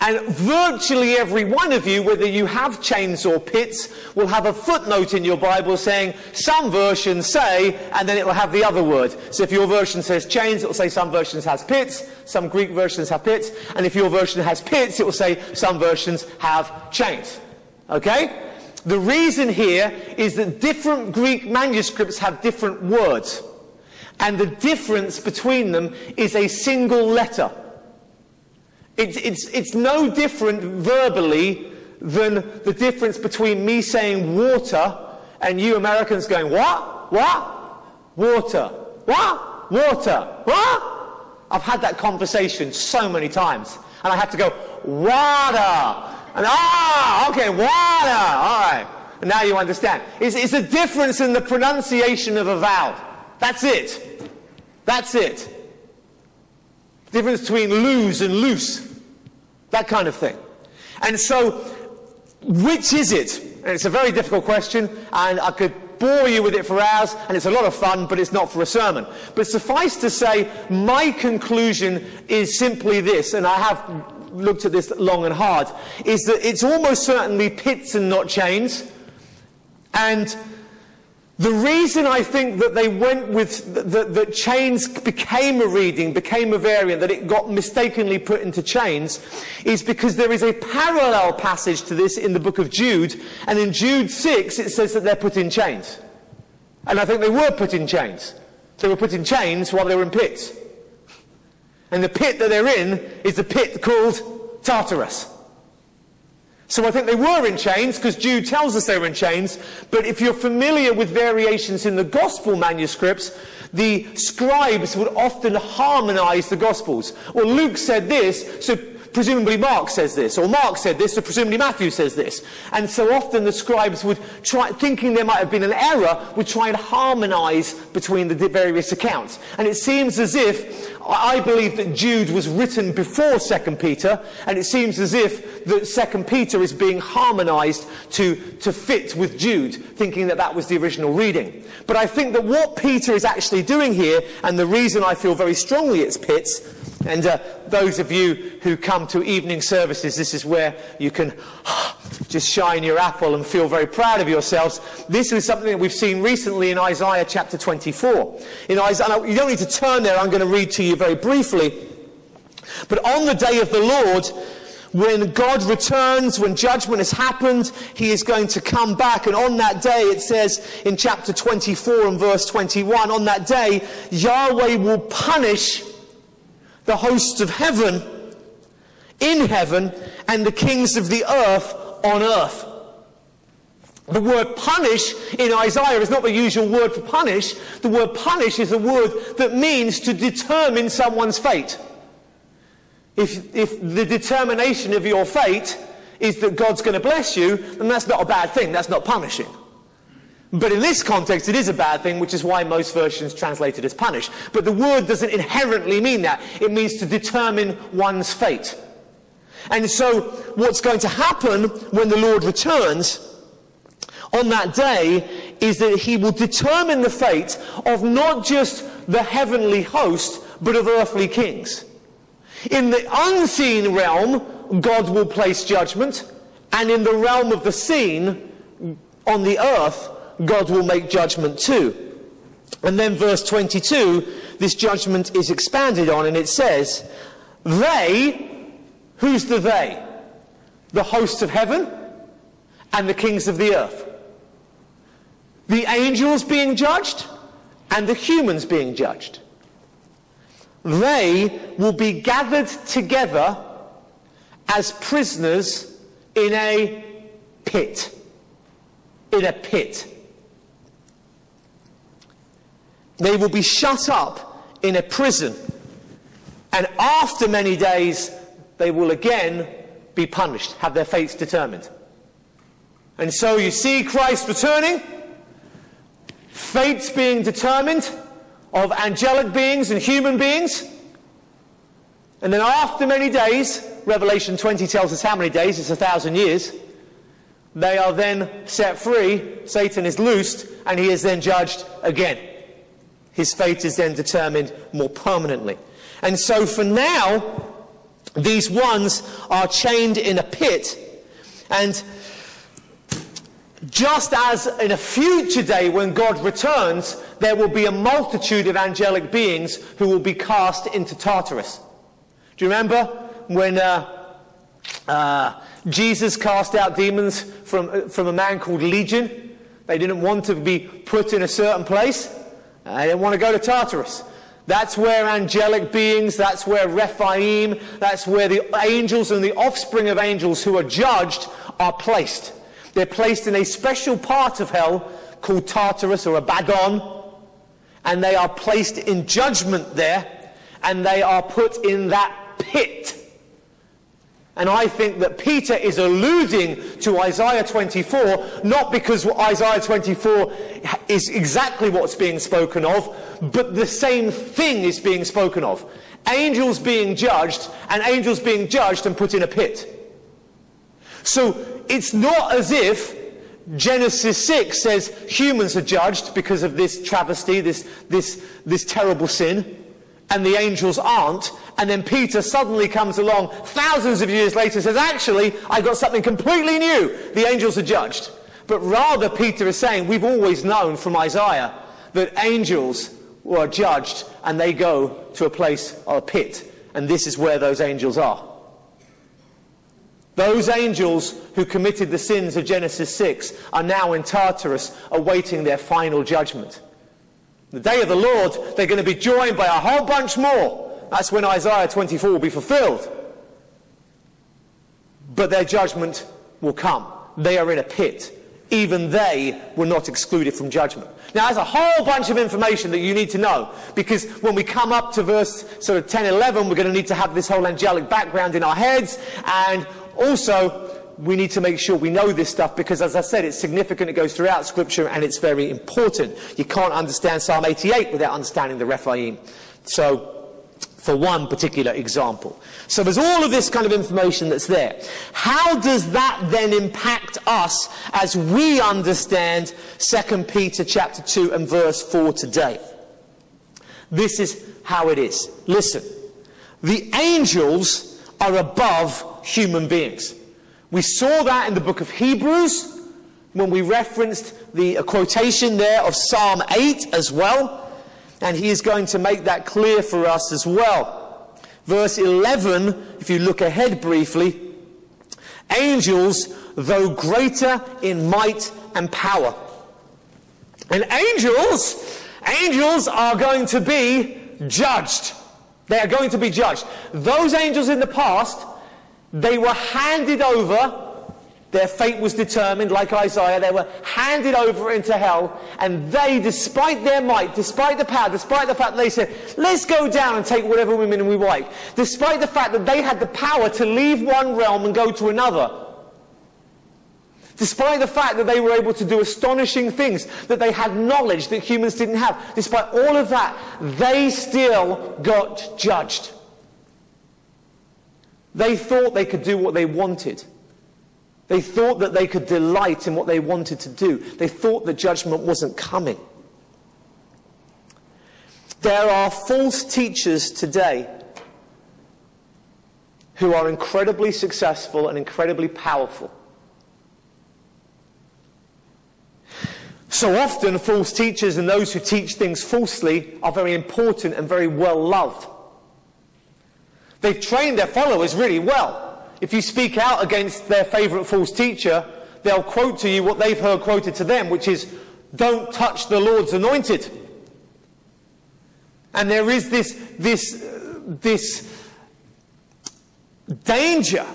And virtually every one of you, whether you have chains or pits, will have a footnote in your Bible saying, some versions say, and then it will have the other word. So if your version says chains, it will say some versions has pits, some Greek versions have pits, and if your version has pits, it will say some versions have chains. Okay? The reason here is that different Greek manuscripts have different words. And the difference between them is a single letter. It's, it's, it's no different verbally than the difference between me saying water and you Americans going, what? What? Water. What? Water. What? I've had that conversation so many times. And I have to go, water. And ah, okay, water. All right. And now you understand. It's, it's a difference in the pronunciation of a vowel. That's it. That's it. Difference between lose and loose. That kind of thing. And so, which is it? And it's a very difficult question, and I could bore you with it for hours, and it's a lot of fun, but it's not for a sermon. But suffice to say, my conclusion is simply this, and I have looked at this long and hard, is that it's almost certainly pits and not chains. And the reason I think that they went with, that, that chains became a reading, became a variant, that it got mistakenly put into chains, is because there is a parallel passage to this in the book of Jude, and in Jude 6 it says that they're put in chains. And I think they were put in chains. They were put in chains while they were in pits. And the pit that they're in is the pit called Tartarus. So I think they were in chains because Jude tells us they were in chains. But if you're familiar with variations in the gospel manuscripts, the scribes would often harmonize the gospels. Well, Luke said this, so presumably Mark says this, or Mark said this, or presumably Matthew says this. And so often the scribes would try, thinking there might have been an error, would try and harmonize between the various accounts. And it seems as if, I believe that Jude was written before 2 Peter, and it seems as if that 2 Peter is being harmonized to, to fit with Jude, thinking that that was the original reading. But I think that what Peter is actually doing here, and the reason I feel very strongly it's pits, and uh, those of you who come to evening services, this is where you can just shine your apple and feel very proud of yourselves. This is something that we've seen recently in Isaiah chapter 24. In Isaiah, you don't need to turn there, I'm going to read to you very briefly. But on the day of the Lord, when God returns, when judgment has happened, he is going to come back. And on that day, it says in chapter 24 and verse 21, on that day, Yahweh will punish the hosts of heaven in heaven and the kings of the earth on earth. The word punish in Isaiah is not the usual word for punish. The word punish is a word that means to determine someone's fate. If, if the determination of your fate is that God's going to bless you, then that's not a bad thing. That's not punishing. But in this context, it is a bad thing, which is why most versions translate it as punish. But the word doesn't inherently mean that. It means to determine one's fate. And so, what's going to happen when the Lord returns on that day is that he will determine the fate of not just the heavenly host, but of earthly kings. In the unseen realm, God will place judgment, and in the realm of the seen, on the earth, God will make judgment too. And then verse 22, this judgment is expanded on and it says, They, who's the they? The hosts of heaven and the kings of the earth. The angels being judged and the humans being judged. They will be gathered together as prisoners in a pit. In a pit. They will be shut up in a prison. And after many days, they will again be punished, have their fates determined. And so you see Christ returning, fates being determined of angelic beings and human beings. And then after many days, Revelation 20 tells us how many days, it's a thousand years, they are then set free, Satan is loosed, and he is then judged again. His fate is then determined more permanently. And so for now, these ones are chained in a pit. And just as in a future day when God returns, there will be a multitude of angelic beings who will be cast into Tartarus. Do you remember when uh, uh, Jesus cast out demons from, uh, from a man called Legion? They didn't want to be put in a certain place. I didn't want to go to Tartarus. That's where angelic beings, that's where Rephaim, that's where the angels and the offspring of angels who are judged are placed. They're placed in a special part of hell called Tartarus or Abaddon, and they are placed in judgment there, and they are put in that pit and I think that Peter is alluding to Isaiah 24, not because Isaiah 24 is exactly what's being spoken of, but the same thing is being spoken of. Angels being judged, and angels being judged and put in a pit. So it's not as if Genesis 6 says humans are judged because of this travesty, this, this, this terrible sin, and the angels aren't, and then Peter suddenly comes along thousands of years later says, actually, I've got something completely new. The angels are judged. But rather, Peter is saying, we've always known from Isaiah that angels were judged and they go to a place or a pit. And this is where those angels are. Those angels who committed the sins of Genesis 6 are now in Tartarus awaiting their final judgment. The day of the Lord, they're going to be joined by a whole bunch more that's when Isaiah 24 will be fulfilled. But their judgment will come. They are in a pit even they were not excluded from judgment. Now, there's a whole bunch of information that you need to know because when we come up to verse sort of 10, 11, we're going to need to have this whole angelic background in our heads and also we need to make sure we know this stuff because, as I said, it's significant. It goes throughout Scripture and it's very important. You can't understand Psalm 88 without understanding the Rephaim. So, for one particular example. So there's all of this kind of information that's there. How does that then impact us as we understand 2 Peter chapter 2 and verse 4 today? This is how it is. Listen. The angels are above human beings. We saw that in the book of Hebrews when we referenced the quotation there of Psalm 8 as well. And he is going to make that clear for us as well. Verse 11, if you look ahead briefly, angels, though greater in might and power. And angels, angels are going to be judged. They are going to be judged. Those angels in the past they were handed over, their fate was determined, like Isaiah, they were handed over into hell, and they, despite their might, despite the power, despite the fact that they said, let's go down and take whatever women we like, despite the fact that they had the power to leave one realm and go to another, despite the fact that they were able to do astonishing things, that they had knowledge that humans didn't have, despite all of that, they still got judged. They thought they could do what they wanted. They thought that they could delight in what they wanted to do. They thought the judgment wasn't coming. There are false teachers today who are incredibly successful and incredibly powerful. So often, false teachers and those who teach things falsely are very important and very well loved. They've trained their followers really well. If you speak out against their favorite false teacher, they'll quote to you what they've heard quoted to them, which is, don't touch the Lord's anointed. And there is this, this, this danger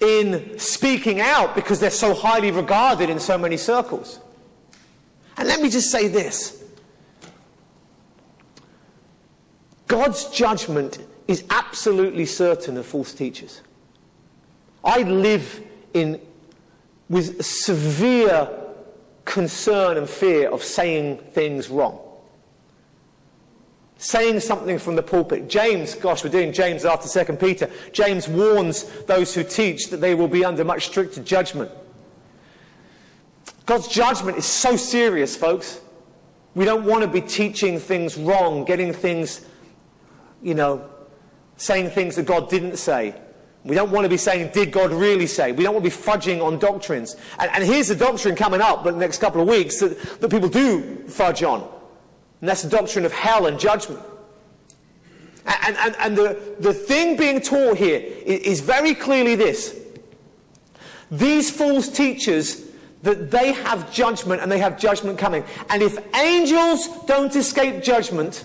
in speaking out because they're so highly regarded in so many circles. And let me just say this God's judgment is absolutely certain of false teachers. I live in, with severe concern and fear of saying things wrong. Saying something from the pulpit. James, gosh, we're doing James after 2 Peter. James warns those who teach that they will be under much stricter judgment. God's judgment is so serious, folks. We don't want to be teaching things wrong, getting things you know, saying things that God didn't say. We don't want to be saying, did God really say? We don't want to be fudging on doctrines. And, and here's a doctrine coming up in the next couple of weeks that, that people do fudge on. And that's the doctrine of hell and judgment. And, and, and the, the thing being taught here is, is very clearly this. These false teachers, that they have judgment and they have judgment coming. And if angels don't escape judgment,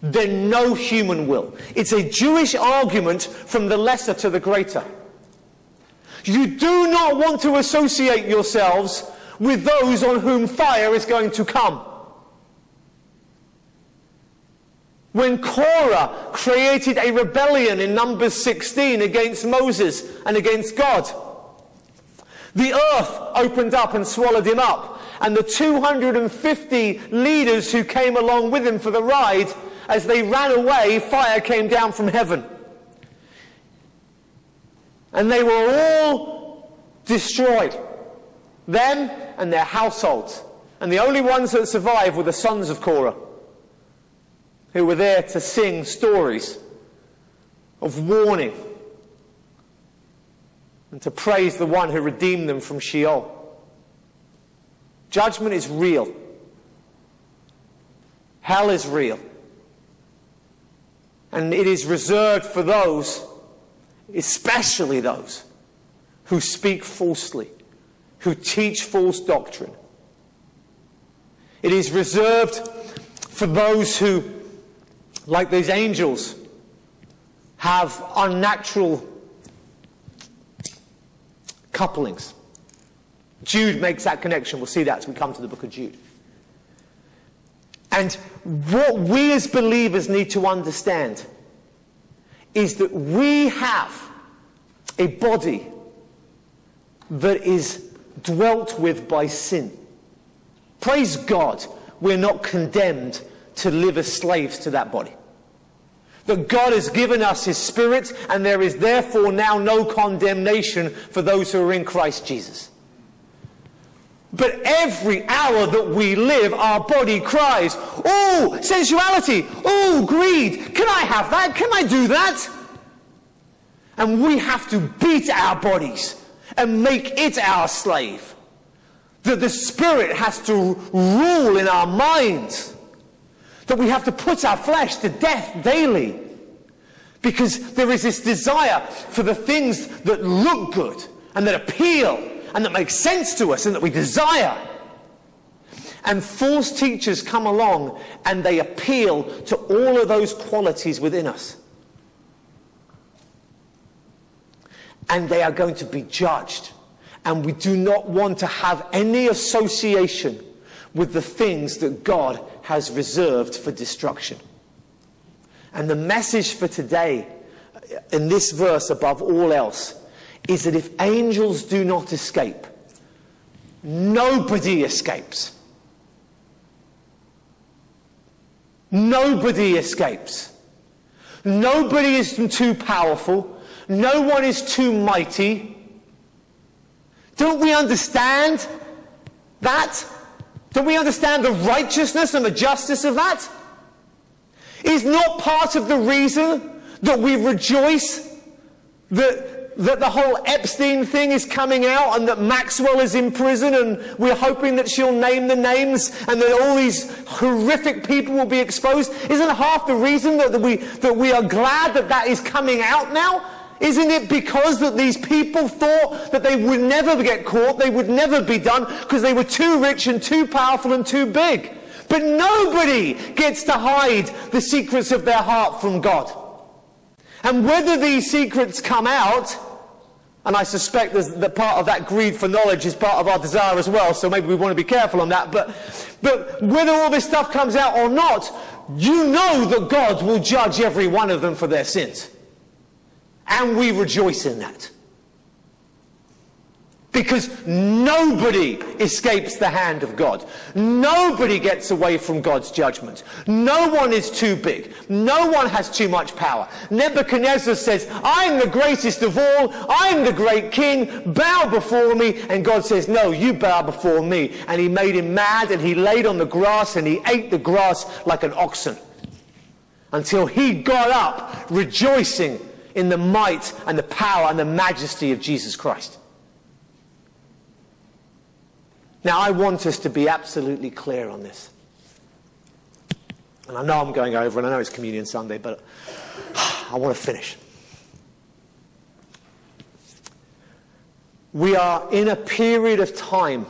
then no human will. It's a Jewish argument from the lesser to the greater. You do not want to associate yourselves with those on whom fire is going to come. When Korah created a rebellion in Numbers 16 against Moses and against God, the earth opened up and swallowed him up. And the 250 leaders who came along with him for the ride as they ran away, fire came down from heaven. And they were all destroyed. Them and their households. And the only ones that survived were the sons of Korah, who were there to sing stories of warning and to praise the one who redeemed them from Sheol. Judgment is real. Hell is real. And it is reserved for those, especially those, who speak falsely, who teach false doctrine. It is reserved for those who, like these angels, have unnatural couplings. Jude makes that connection. We'll see that as we come to the book of Jude. And what we as believers need to understand is that we have a body that is dwelt with by sin. Praise God, we're not condemned to live as slaves to that body. That God has given us His Spirit, and there is therefore now no condemnation for those who are in Christ Jesus. But every hour that we live, our body cries, Oh, sensuality! Oh, greed! Can I have that? Can I do that? And we have to beat our bodies and make it our slave. That the Spirit has to rule in our minds. That we have to put our flesh to death daily. Because there is this desire for the things that look good and that appeal and that makes sense to us and that we desire. And false teachers come along and they appeal to all of those qualities within us. And they are going to be judged. And we do not want to have any association with the things that God has reserved for destruction. And the message for today, in this verse above all else, is that if angels do not escape, nobody escapes. Nobody escapes. Nobody is too powerful. No one is too mighty. Don't we understand that? Don't we understand the righteousness and the justice of that? Is not part of the reason that we rejoice that that the whole Epstein thing is coming out and that Maxwell is in prison and we're hoping that she'll name the names and that all these horrific people will be exposed? Isn't half the reason that we, that we are glad that that is coming out now? Isn't it because that these people thought that they would never get caught, they would never be done because they were too rich and too powerful and too big? But nobody gets to hide the secrets of their heart from God. And whether these secrets come out and I suspect that part of that greed for knowledge is part of our desire as well, so maybe we want to be careful on that. But, but whether all this stuff comes out or not, you know that God will judge every one of them for their sins. And we rejoice in that. Because nobody escapes the hand of God. Nobody gets away from God's judgment. No one is too big. No one has too much power. Nebuchadnezzar says, I'm the greatest of all. I'm the great king. Bow before me. And God says, no, you bow before me. And he made him mad and he laid on the grass and he ate the grass like an oxen. Until he got up rejoicing in the might and the power and the majesty of Jesus Christ. Now, I want us to be absolutely clear on this. And I know I'm going over, and I know it's Communion Sunday, but I want to finish. We are in a period of time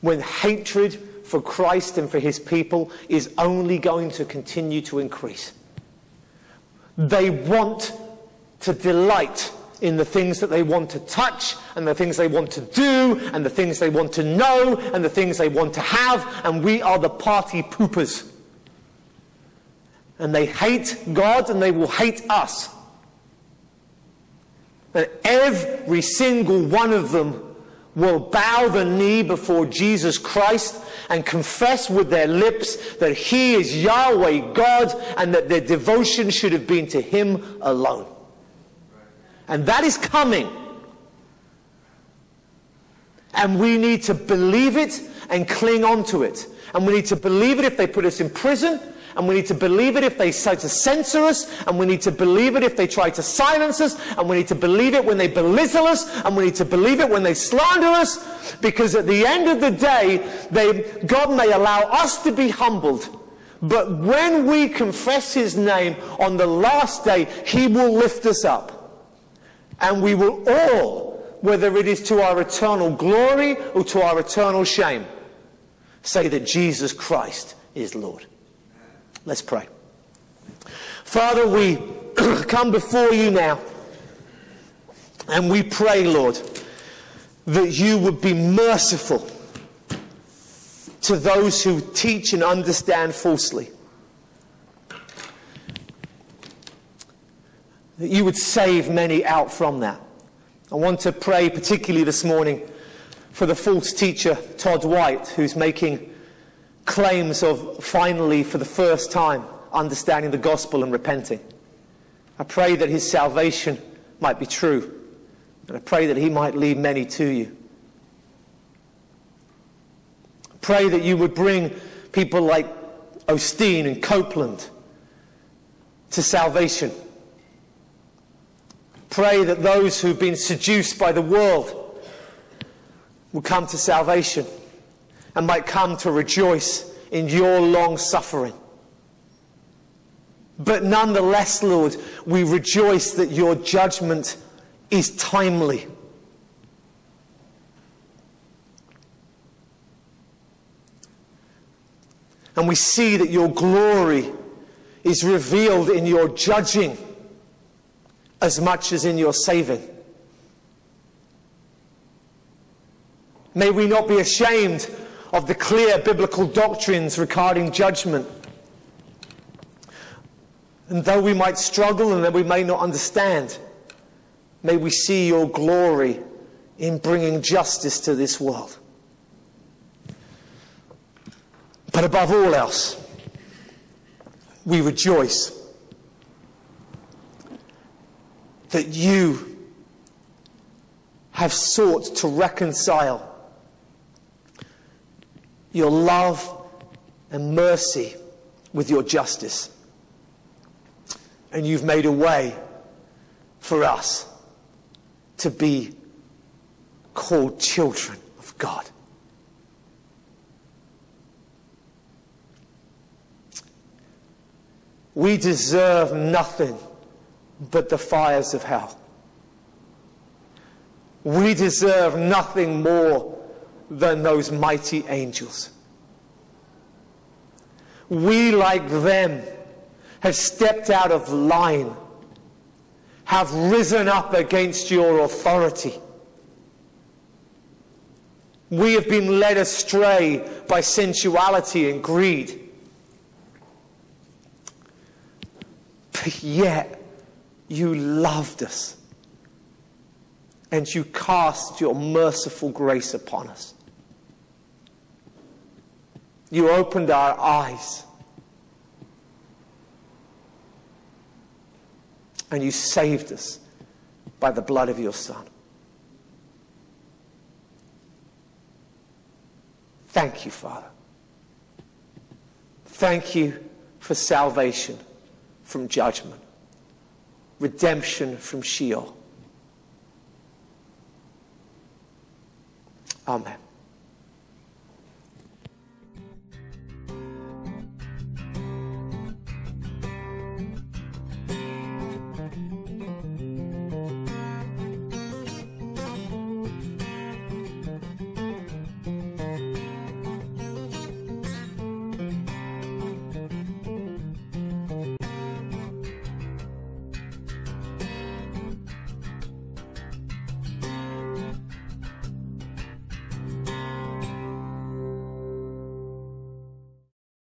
when hatred for Christ and for his people is only going to continue to increase. They want to delight in the things that they want to touch and the things they want to do and the things they want to know and the things they want to have and we are the party poopers and they hate God and they will hate us and every single one of them will bow the knee before Jesus Christ and confess with their lips that He is Yahweh God and that their devotion should have been to Him alone. And that is coming. And we need to believe it and cling on to it. And we need to believe it if they put us in prison. And we need to believe it if they try to censor us. And we need to believe it if they try to silence us. And we need to believe it when they belittle us. And we need to believe it when they slander us. Because at the end of the day, they, God may allow us to be humbled. But when we confess His name on the last day, He will lift us up. And we will all, whether it is to our eternal glory or to our eternal shame, say that Jesus Christ is Lord. Let's pray. Father, we come before you now and we pray, Lord, that you would be merciful to those who teach and understand falsely. That you would save many out from that. I want to pray particularly this morning for the false teacher Todd White, who's making claims of finally, for the first time, understanding the gospel and repenting. I pray that his salvation might be true, and I pray that he might lead many to you. Pray that you would bring people like Osteen and Copeland to salvation. Pray that those who've been seduced by the world will come to salvation and might come to rejoice in your long suffering. But nonetheless, Lord, we rejoice that your judgment is timely. And we see that your glory is revealed in your judging as much as in your saving. May we not be ashamed of the clear biblical doctrines regarding judgment. And though we might struggle and that we may not understand, may we see your glory in bringing justice to this world. But above all else, we rejoice that you have sought to reconcile your love and mercy with your justice. And you've made a way for us to be called children of God. We deserve nothing but the fires of hell. We deserve nothing more than those mighty angels. We, like them, have stepped out of line, have risen up against your authority. We have been led astray by sensuality and greed. But yet, you loved us. And you cast your merciful grace upon us. You opened our eyes. And you saved us by the blood of your Son. Thank you, Father. Thank you for salvation from judgment, redemption from Sheol. Amen.